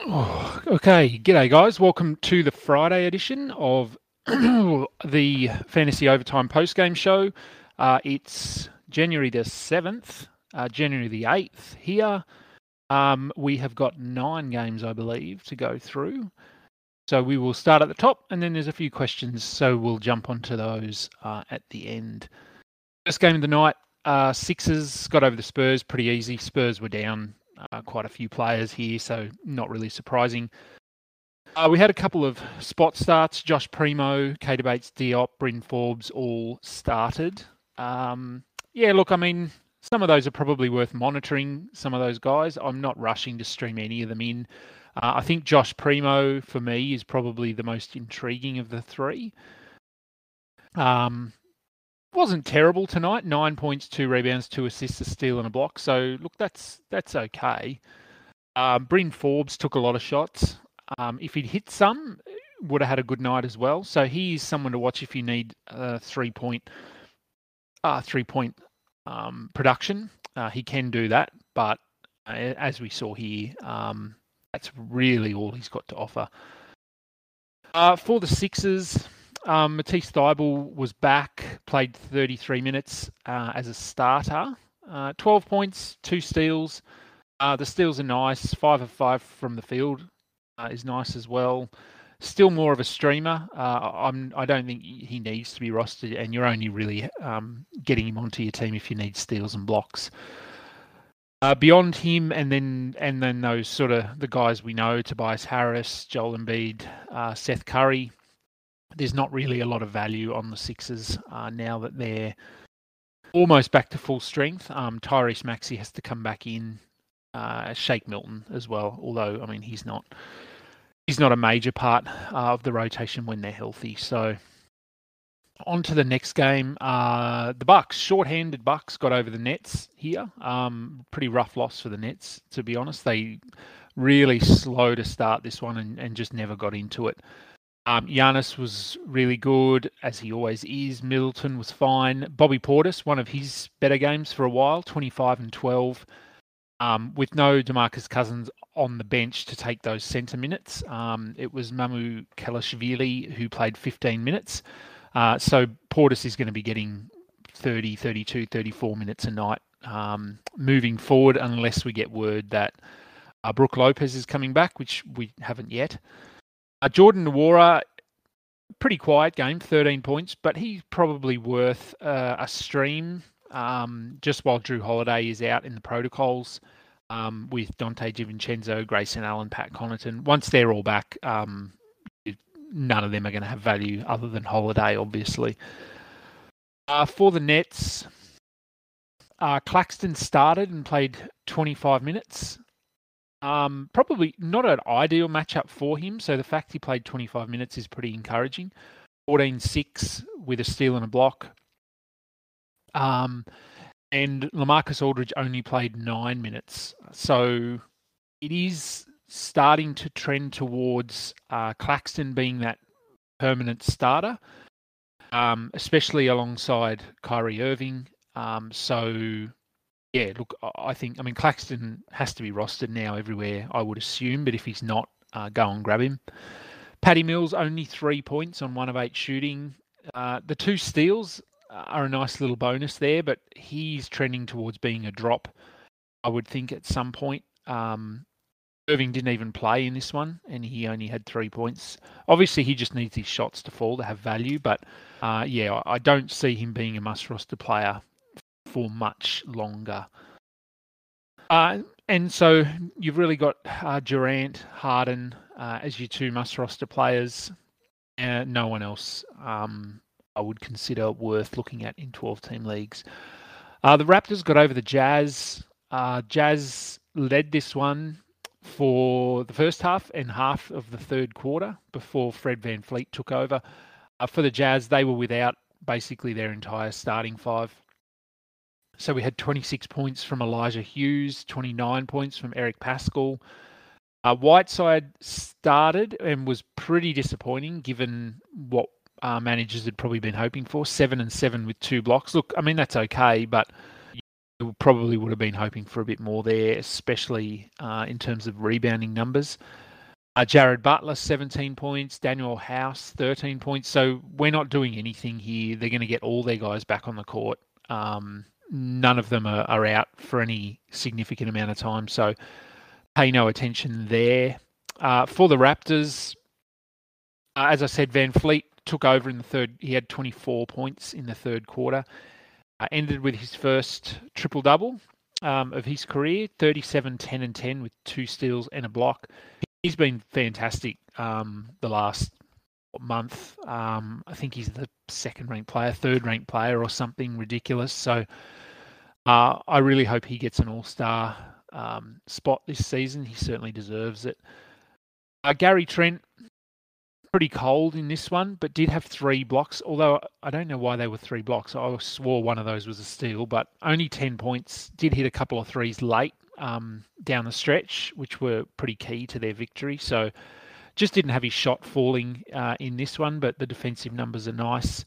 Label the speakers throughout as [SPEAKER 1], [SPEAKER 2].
[SPEAKER 1] Oh, okay, g'day guys. Welcome to the Friday edition of the Fantasy Overtime post game show. Uh, it's January the seventh, uh, January the eighth here. Um, we have got nine games, I believe, to go through. So we will start at the top, and then there's a few questions. So we'll jump onto those uh, at the end. First game of the night, uh, Sixers got over the Spurs pretty easy. Spurs were down uh, quite a few players here, so not really surprising. Uh, we had a couple of spot starts. Josh Primo, Keita Bates, Diop, Bryn Forbes all started. Um, yeah, look, I mean, some of those are probably worth monitoring. Some of those guys, I'm not rushing to stream any of them in. Uh, I think Josh Primo for me is probably the most intriguing of the three. Um, wasn't terrible tonight. Nine points, two rebounds, two assists, a steal, and a block. So look, that's that's okay. Um, Bryn Forbes took a lot of shots. Um, if he'd hit some, would have had a good night as well. So he's someone to watch if you need a three point, uh, three point um, production. Uh, he can do that, but uh, as we saw here, um, that's really all he's got to offer. Uh, for the Sixers, um, Matisse Thybulle was back, played 33 minutes uh, as a starter. Uh, 12 points, two steals. Uh, the steals are nice. Five of five from the field uh, is nice as well. Still more of a streamer. Uh, I'm. I don't think he needs to be rostered, and you're only really um, getting him onto your team if you need steals and blocks. Uh, beyond him, and then and then those sort of the guys we know: Tobias Harris, Joel Embiid, Seth Curry there's not really a lot of value on the Sixers uh, now that they're almost back to full strength. Um, Tyrese Maxey has to come back in. Uh, Shake Milton as well, although I mean he's not he's not a major part uh, of the rotation when they're healthy. So on to the next game. Uh, the Bucks, short-handed Bucks, got over the Nets here. Um, pretty rough loss for the Nets, to be honest. They really slow to start this one and, and just never got into it. Um, Giannis was really good, as he always is. Middleton was fine. Bobby Portis, one of his better games for a while, 25 and 12, um, with no Demarcus Cousins on the bench to take those centre minutes. Um, it was Mamu Kelishvili who played 15 minutes. Uh, so Portis is going to be getting 30, 32, 34 minutes a night um, moving forward, unless we get word that uh, Brook Lopez is coming back, which we haven't yet. Uh, Jordan Nwora, pretty quiet game, 13 points, but he's probably worth uh, a stream um, just while Jrue Holiday is out in the protocols um, with Donte DiVincenzo, Grayson Allen, Pat Connaughton. Once they're all back, um, none of them are going to have value other than Holiday, obviously. Uh, for the Nets, uh, Claxton started and played 25 minutes. Um, probably not an ideal matchup for him. So the fact he played 25 minutes is pretty encouraging. 14 6 with a steal and a block. Um, and Lamarcus Aldridge only played nine minutes. So it is starting to trend towards uh, Claxton being that permanent starter, um, especially alongside Kyrie Irving. Um, so yeah, look, I think I mean Claxton has to be rostered now everywhere. I would assume, but if he's not, uh, go and grab him. Patty Mills only three points on one of eight shooting. Uh, the two steals are a nice little bonus there, but he's trending towards being a drop. I would think at some point. Um, Irving didn't even play in this one, and he only had three points. Obviously, he just needs his shots to fall to have value, but uh, yeah, I don't see him being a must roster player for much longer. Uh, and so you've really got uh, Durant, Harden uh, as your two must roster players. and no one else um, I would consider worth looking at in 12 team leagues. Uh, the Raptors got over the Jazz. Uh, Jazz led this one for the first half and half of the third quarter before Fred VanVleet took over. Uh, for the Jazz, they were without basically their entire starting five. So we had 26 points from Elijah Hughes, 29 points from Eric Paschall. Uh, Whiteside started and was pretty disappointing given what our managers had probably been hoping for. Seven and seven with two blocks. Look, I mean, that's okay, but you probably would have been hoping for a bit more there, especially uh, in terms of rebounding numbers. Uh, Jared Butler, 17 points. Danuel House, 13 points. So we're not doing anything here. They're going to get all their guys back on the court. Um, none of them are, are, out for any significant amount of time. So pay no attention there. Uh, for the Raptors, uh, as I said, VanVleet took over in the third. He had 24 points in the third quarter. Uh, ended with his first triple double um, of his career 37, 10, and 10 with two steals and a block he's been fantastic um, the last month. Um, I think he's the second ranked player, third ranked player, or something ridiculous. So uh, I really hope he gets an all star um, spot this season. He certainly deserves it. Uh, Gary Trent, pretty cold in this one, but did have three blocks. Although I don't know why they were three blocks. I swore one of those was a steal, but only 10 points. Did hit a couple of threes late um, down the stretch, which were pretty key to their victory. So just didn't have his shot falling uh, in this one, but the defensive numbers are nice.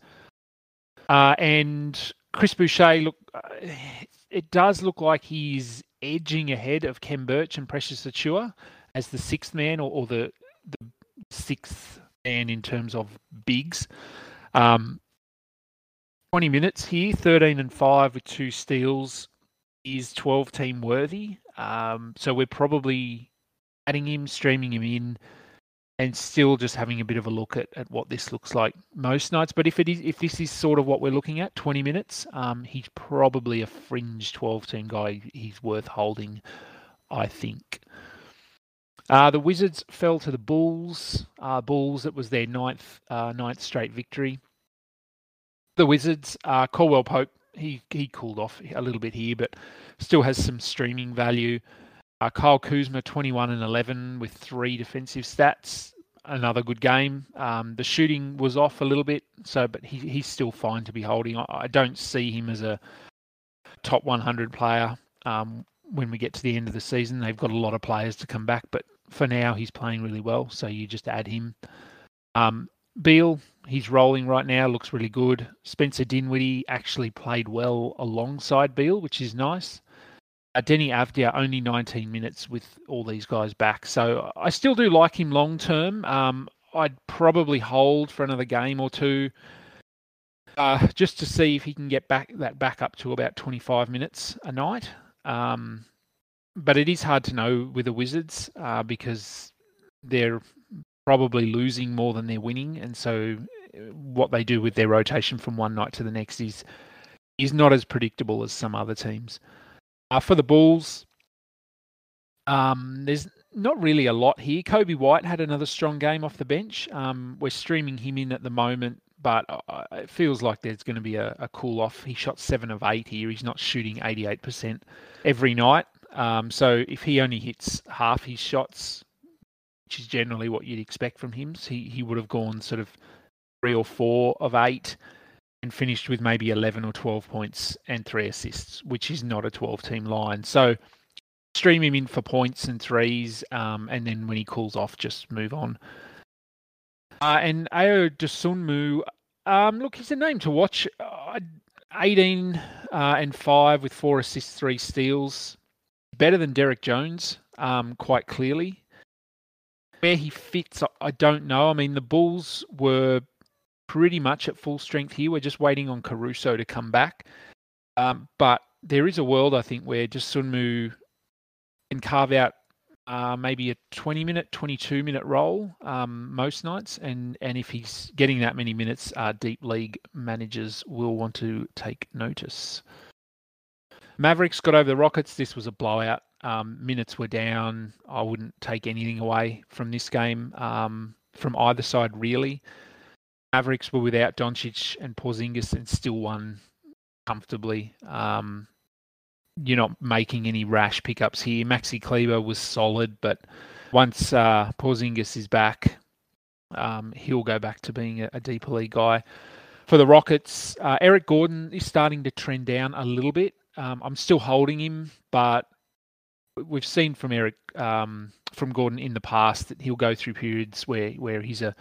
[SPEAKER 1] Uh, and Chris Boucher, look, uh, it does look like he's edging ahead of Khem Birch and Precious Achiuwa as the sixth man or, or the the sixth man in terms of bigs. Um, 20 minutes here, 13 and 5 with two steals is 12 team worthy. Um, so we're probably adding him, streaming him in, and still just having a bit of a look at, at what this looks like most nights. But if it is if this is sort of what we're looking at, 20 minutes, um, he's probably a fringe 12 team guy. He's worth holding, I think. Uh, the Wizards fell to the Bulls. Uh, Bulls, it was their ninth uh, ninth straight victory. The Wizards, uh, Caldwell Pope he he cooled off a little bit here, but still has some streaming value. Uh, Kyle Kuzma, 21 and 11 with three defensive stats. Another good game. Um, the shooting was off a little bit, so but he, he's still fine to be holding. I, I don't see him as a top 100 player um, when we get to the end of the season. They've got a lot of players to come back, but for now he's playing really well, so you just add him. Um, Beal, he's rolling right now, looks really good. Spencer Dinwiddie actually played well alongside Beal, which is nice. Deni Avdija only 19 minutes with all these guys back, so I still do like him long term. Um, I'd probably hold for another game or two, uh, just to see if he can get back that back up to about 25 minutes a night. Um, but it is hard to know with the Wizards uh, because they're probably losing more than they're winning, and so what they do with their rotation from one night to the next is is not as predictable as some other teams. Uh, for the Bulls, um, there's not really a lot here. Coby White had another strong game off the bench. Um, we're streaming him in at the moment, but uh, it feels like there's going to be a, a, cool off. He shot seven of eight here. He's not shooting 88% every night. Um, so if he only hits half his shots, which is generally what you'd expect from him. So he, he would have gone sort of three or four of eight and finished with maybe 11 or 12 points and three assists, which is not a 12 team line. So stream him in for points and threes, um, and then when he cools off, just move on. Uh, and Ayo Dosunmu, um, look, he's a name to watch. Uh, 18 uh, and 5 with four assists, three steals. Better than Derrick Jones, um, quite clearly. Where he fits, I don't know. I mean, the Bulls were pretty much at full strength here. We're just waiting on Caruso to come back. Um, but there is a world, I think, where Dosunmu can carve out uh, maybe a 20 minute, 22 minute role um, most nights. And, and if he's getting that many minutes, uh, deep league managers will want to take notice. Mavericks got over the Rockets. This was a blowout. Um, minutes were down. I wouldn't take anything away from this game um, from either side, really. Mavericks were without Doncic and Porzingis and still won comfortably. Um, you're not making any rash pickups here. Maxi Kleber was solid, but once uh, Porzingis is back, um, he'll go back to being a, a deeper league guy. For the Rockets, uh, Eric Gordon is starting to trend down a little bit. Um, I'm still holding him, but we've seen from Eric um, from Gordon in the past that he'll go through periods where where he's a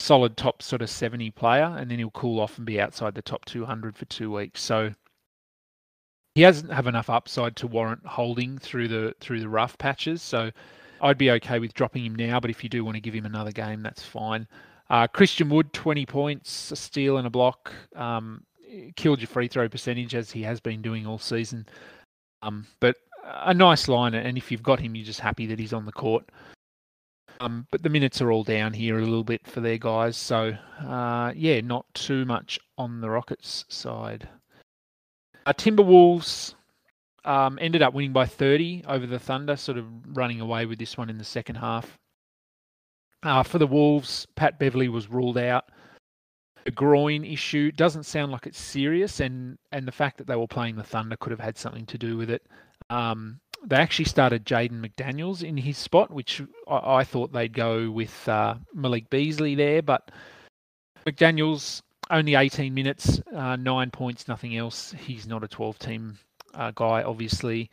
[SPEAKER 1] solid top sort of 70 player, and then he'll cool off and be outside the top 200 for two weeks. So he doesn't have enough upside to warrant holding through the through the rough patches. So I'd be okay with dropping him now, but if you do want to give him another game, that's fine. Uh, Christian Wood, 20 points, a steal and a block. Um, killed your free throw percentage as he has been doing all season. Um, but a nice line, and if you've got him, you're just happy that he's on the court. Um, but the minutes are all down here a little bit for their guys, so uh, yeah, not too much on the Rockets side. Uh, Timberwolves um, ended up winning by 30 over the Thunder, sort of running away with this one in the second half. Uh, for the Wolves, Pat Beverley was ruled out. The groin issue doesn't sound like it's serious, and and the fact that they were playing the Thunder could have had something to do with it. Um, they actually started Jaden McDaniels in his spot, which I, I thought they'd go with uh, Malik Beasley there, but McDaniels only 18 minutes, uh, nine points, nothing else. He's not a 12 team uh, guy, obviously.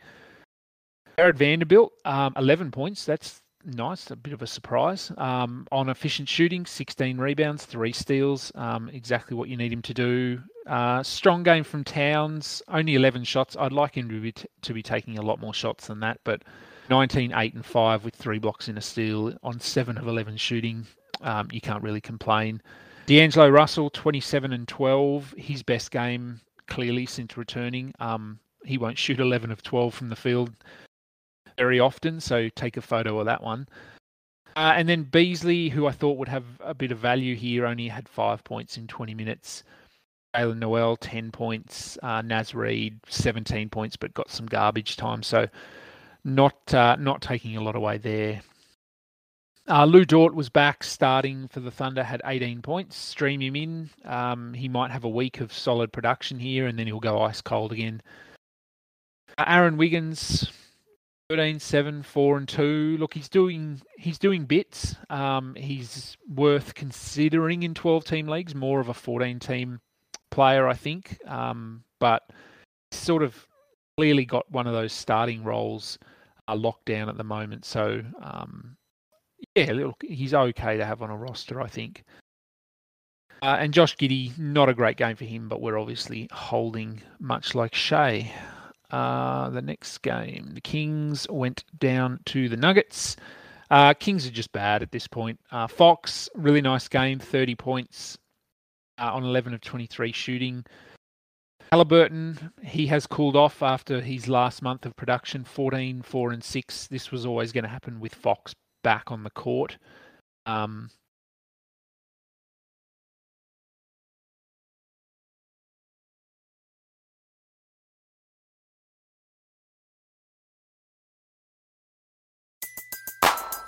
[SPEAKER 1] Jarred Vanderbilt, um, 11 points. That's nice, a bit of a surprise. Um, on efficient shooting, 16 rebounds, three steals, um, exactly what you need him to do. Uh, strong game from Towns, only 11 shots. I'd like him to be, t- to be taking a lot more shots than that, but 19, 8, and 5 with three blocks in a steal on 7 of 11 shooting. Um, you can't really complain. D'Angelo Russell, 27 and 12, his best game clearly since returning. Um, he won't shoot 11 of 12 from the field very often, so take a photo of that one. Uh, and then Beasley, who I thought would have a bit of value here, only had five points in 20 minutes. Jaylen Nowell, 10 points. Uh, Naz Reid, 17 points, but got some garbage time. So not uh, not taking a lot away there. Uh, Lu Dort was back starting for the Thunder, had 18 points. Stream him in. Um, he might have a week of solid production here, and then he'll go ice cold again. Uh, Aaron Wiggins, 13, 7, 4 and 2. Look, he's doing he's doing bits. Um, he's worth considering in 12 team leagues, more of a 14 team player, I think. Um, but sort of clearly got one of those starting roles uh, locked down at the moment. So um, yeah, look, he's okay to have on a roster, I think. Uh, and Josh Giddey, not a great game for him, but we're obviously holding much like Shai. Uh, the next game, the Kings went down to the Nuggets. Uh, Kings are just bad at this point. Uh, Fox, really nice game, 30 points uh, on 11 of 23 shooting. Halliburton, he has cooled off after his last month of production, 14, 4 and 6. This was always going to happen with Fox back on the court. Um,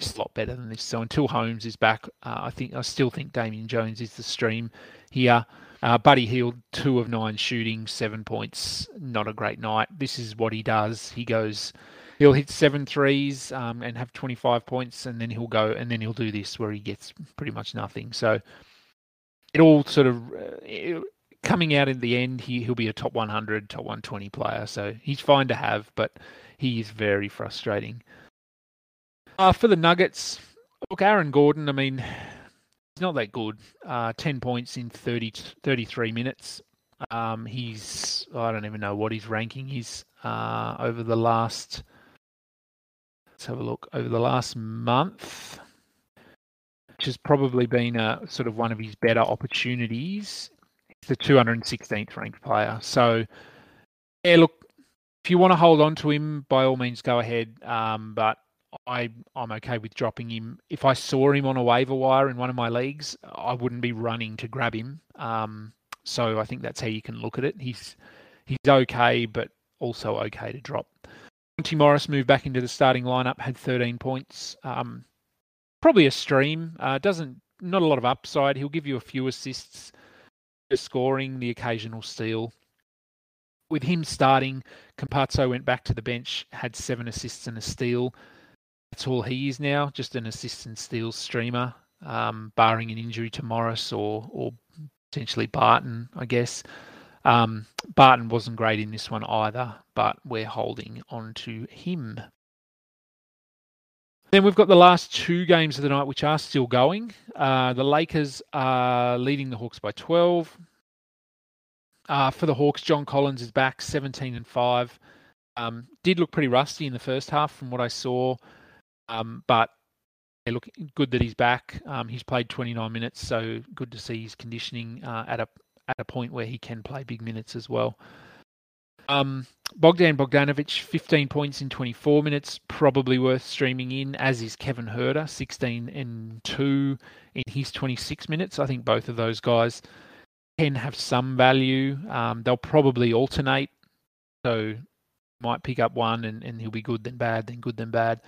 [SPEAKER 1] It's a lot better than this. So until Holmes is back, uh, I think I still think Damian Jones is the stream here. Uh, Buddy Hield, two of nine shooting, seven points. Not a great night. This is what he does. He goes, he'll hit seven threes um, and have 25 points, and then he'll go, and then he'll do this where he gets pretty much nothing. So it all sort of uh, it, coming out in the end, he he'll be a top 100, top 120 player. So he's fine to have, but he is very frustrating. Uh, for the Nuggets, look, Aaron Gordon, I mean, he's not that good. Uh, 10 points in 30, 33 minutes. Um, he's, I don't even know what his ranking is uh, over the last, let's have a look, over the last month, which has probably been a, sort of one of his better opportunities. He's the 216th ranked player. So, yeah, look, if you want to hold on to him, by all means, go ahead. Um, but I I'm okay with dropping him. If I saw him on a waiver wire in one of my leagues, I wouldn't be running to grab him. Um, so I think that's how you can look at it. He's he's okay, but also okay to drop. Monte Morris moved back into the starting lineup, had 13 points. Um, probably a stream. Uh, doesn't not a lot of upside. He'll give you a few assists. scoring, the occasional steal. With him starting, Campazzo went back to the bench, had seven assists and a steal. That's all he is now, just an assist and steal streamer, um, barring an injury to Morris or or potentially Barton, I guess. Um, Barton wasn't great in this one either, but we're holding on to him. Then we've got the last two games of the night, which are still going. Uh, the Lakers are leading the Hawks by 12. Uh, for the Hawks, John Collins is back, 17 and 5. Um, did look pretty rusty in the first half from what I saw, um, but yeah, look good that he's back. Um, he's played 29 minutes, so good to see his conditioning uh, at a at a point where he can play big minutes as well. Um, Bogdan Bogdanovic, 15 points in 24 minutes, probably worth streaming in, as is Kevin Huerter, 16 and 2 in his 26 minutes. I think both of those guys can have some value. Um, they'll probably alternate, so might pick up one and, and he'll be good, then bad, then good, then bad.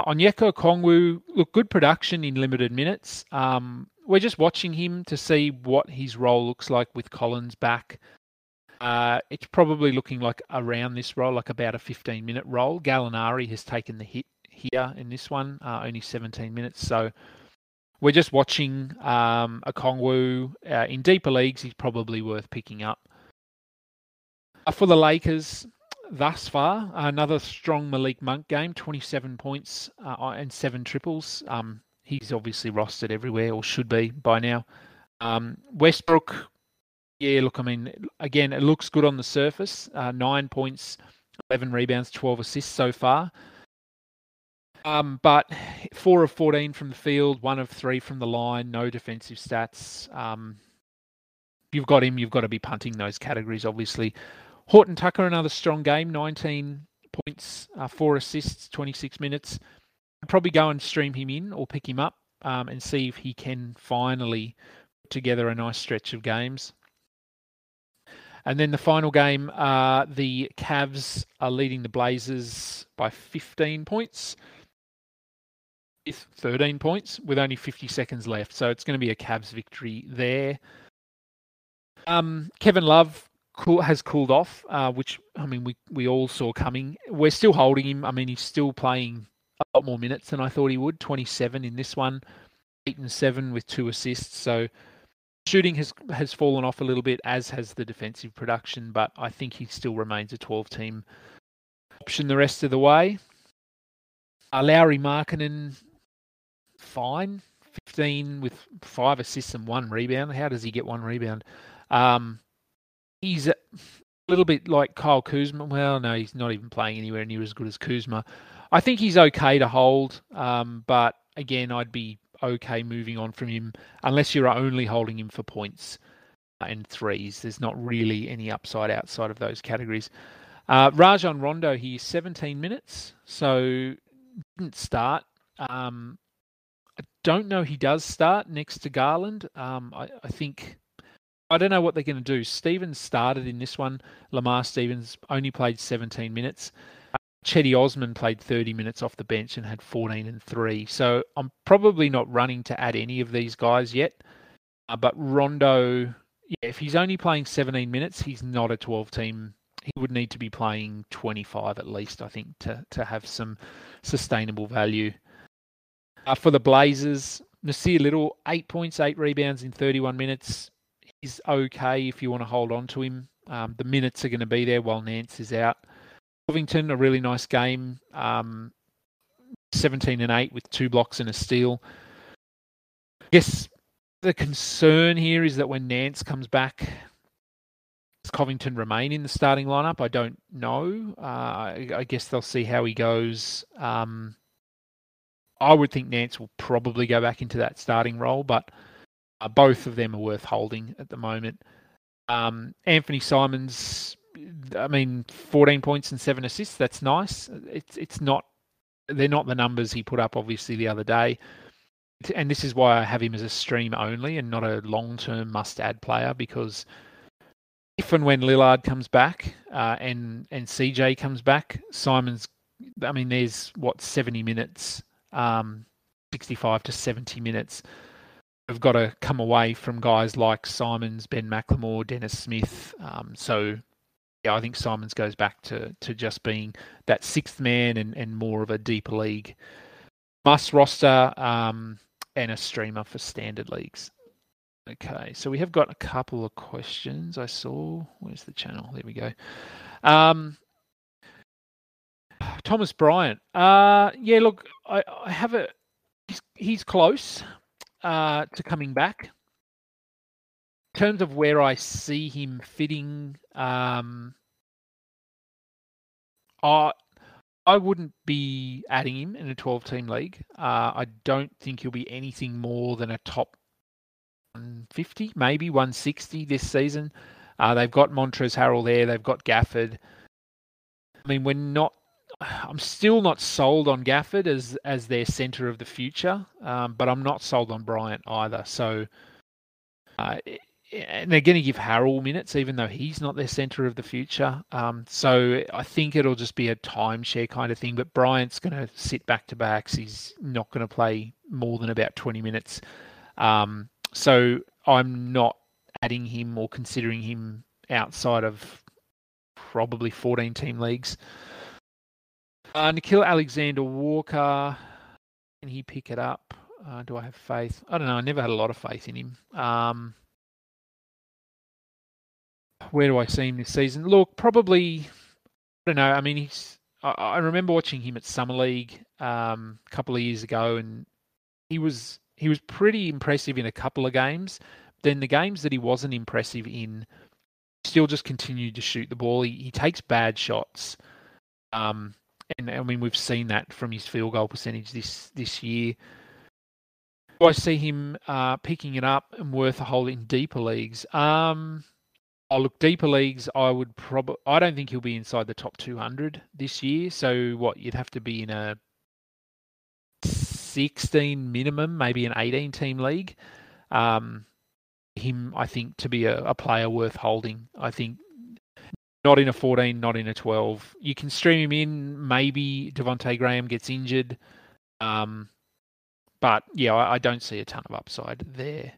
[SPEAKER 1] Onyeka Okongwu, look, good production in limited minutes. Um, we're just watching him to see what his role looks like with Collins back. Uh, it's probably looking like around this role, like about a 15 minute role. Gallinari has taken the hit here in this one, uh, only 17 minutes. So we're just watching um, Okongwu Uh, in deeper leagues, he's probably worth picking up. Uh, for the Lakers, thus far, another strong Malik Monk game 27 points uh, and seven triples. Um, he's obviously rostered everywhere, or should be by now. Um, Westbrook yeah, look, I mean, again, it looks good on the surface. Uh, nine points, 11 rebounds, 12 assists so far. Um, but four of 14 from the field, one of three from the line, no defensive stats. Um, you've got him, you've got to be punting those categories, obviously. Horton Tucker, another strong game, 19 points, uh, four assists, 26 minutes. I'd probably go and stream him in or pick him up um, and see if he can finally put together a nice stretch of games. And then the final game, uh, the Cavs are leading the Blazers by 15 points. 13 points with only 50 seconds left. So it's going to be a Cavs victory there. Um, Kevin Love cool, has cooled off, uh, which I mean we we all saw coming. We're still holding him. I mean he's still playing a lot more minutes than I thought he would. 27 in this one, eight and seven with two assists. So shooting has has fallen off a little bit, as has the defensive production, but I think he still remains a 12 team option the rest of the way. Uh, Lauri Markkanen, fine. 15 with five assists and one rebound. How does he get one rebound? Um, he's a little bit like Kyle Kuzma. Well, no, he's not even playing anywhere near as good as Kuzma. I think he's okay to hold, um, but again, I'd be okay moving on from him unless you're only holding him for points and threes. There's not really any upside outside of those categories. Uh, Rajon Rondo, he's 17 minutes, so didn't start. Um, I don't know he does start next to Garland. Um, I, I, think I don't know what they're going to do. Stevens started in this one. Lamar Stevens only played 17 minutes. Cedi Osman played 30 minutes off the bench and had 14 and 3. So I'm probably not running to add any of these guys yet. Uh, but Rondo, yeah, if he's only playing 17 minutes, he's not a 12 team. He would need to be playing 25 at least, I think, to, to have some sustainable value. Uh, for the Blazers, Nassir Little, eight points, eight rebounds in 31 minutes. He's okay if you want to hold on to him. Um, the minutes are going to be there while Nance is out. Covington, a really nice game. Um, 17 and 8 with two blocks and a steal. I guess the concern here is that when Nance comes back, does Covington remain in the starting lineup? I don't know. Uh, I, I, guess they'll see how he goes. Um, I would think Nance will probably go back into that starting role, but uh, both of them are worth holding at the moment. Um, Anthony Simons I mean, 14 points and seven assists. That's nice. It's it's not they're not the numbers he put up obviously the other day. And this is why I have him as a stream only and not a long term must add player because if and when Lillard comes back uh, and and CJ comes back, Simon's. I mean, there's what 70 minutes, um, 65 to 70 minutes have got to come away from guys like Simons, Ben McLemore, Dennis Smith. Um, so yeah, I think Simons goes back to to just being that sixth man and, and more of a deeper league must roster um, and a streamer for standard leagues. Okay, so we have got a couple of questions I saw. Where's the channel? There we go. Um, Thomas Bryant. Uh, yeah, look, I, I have a. He's, he's close uh, to coming back. In terms of where I see him fitting, um, I I wouldn't be adding him in a 12 team league. Uh, I don't think he'll be anything more than a top 150, maybe 160 this season. Uh, they've got Montrezl Harrell there. They've got Gafford. I mean, we're not. I'm still not sold on Gafford as as their centre of the future, um, but I'm not sold on Bryant either. So, uh, and they're going to give Harrell minutes, even though he's not their centre of the future. Um, so I think it'll just be a timeshare kind of thing. But Bryant's going to sit back to backs. He's not going to play more than about 20 minutes. Um, so I'm not adding him or considering him outside of probably 14 team leagues. Uh, Nickeil Alexander Walker, can he pick it up? Uh, do I have faith? I don't know. I never had a lot of faith in him. Um, where do I see him this season? Look, probably. I don't know. I mean, he's. I, I remember watching him at Summer League um, a couple of years ago, and he was he was pretty impressive in a couple of games. Then the games that he wasn't impressive in, still just continued to shoot the ball. He, he takes bad shots, um, and I mean we've seen that from his field goal percentage this this year. Do I see him uh, picking it up and worth a hold in deeper leagues? Um, Oh, look, deeper leagues, I would probably. I don't think he'll be inside the top 200 this year. So what? You'd have to be in a 16 minimum, maybe an 18 team league. Um, him, I think, to be a, a player worth holding. I think not in a 14, not in a 12. You can stream him in. Maybe Devonte Graham gets injured. Um, but yeah, I, I don't see a ton of upside there.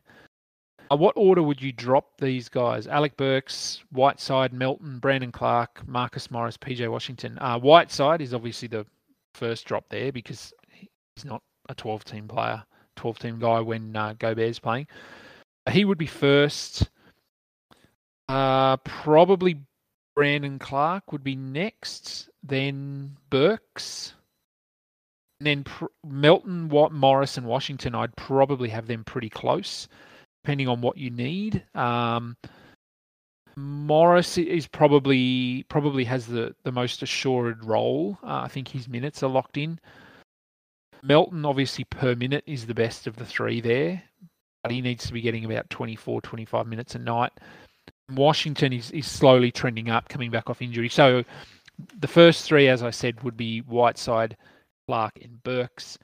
[SPEAKER 1] Uh, what order would you drop these guys? Alec Burks, Whiteside, Melton, Brandon Clarke, Marcus Morris, PJ Washington. Uh, Whiteside is obviously the first drop there because he's not a 12 team player, 12 team guy when uh, Gobert's playing. He would be first. Uh, probably Brandon Clarke would be next, then Burks, and then Pr- Melton, Watt, Morris, and Washington. I'd probably have them pretty close depending on what you need. Um, Morris is probably probably has the, the most assured role. Uh, I think his minutes are locked in. Melton, obviously, per minute is the best of the three there, but he needs to be getting about 24, 25 minutes a night. Washington is, is slowly trending up, coming back off injury. So the first three, as I said, would be Whiteside, Clarke, and Burks.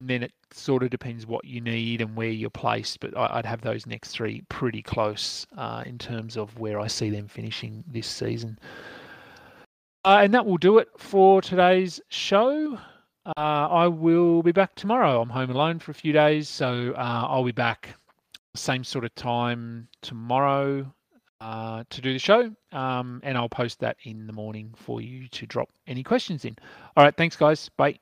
[SPEAKER 1] And then it sort of depends what you need and where you're placed, but I'd have those next three pretty close uh, in terms of where I see them finishing this season. Uh, and that will do it for today's show. Uh, I will be back tomorrow. I'm home alone for a few days, so uh, I'll be back same sort of time tomorrow uh, to do the show, um, and I'll post that in the morning for you to drop any questions in. All right, thanks, guys. Bye.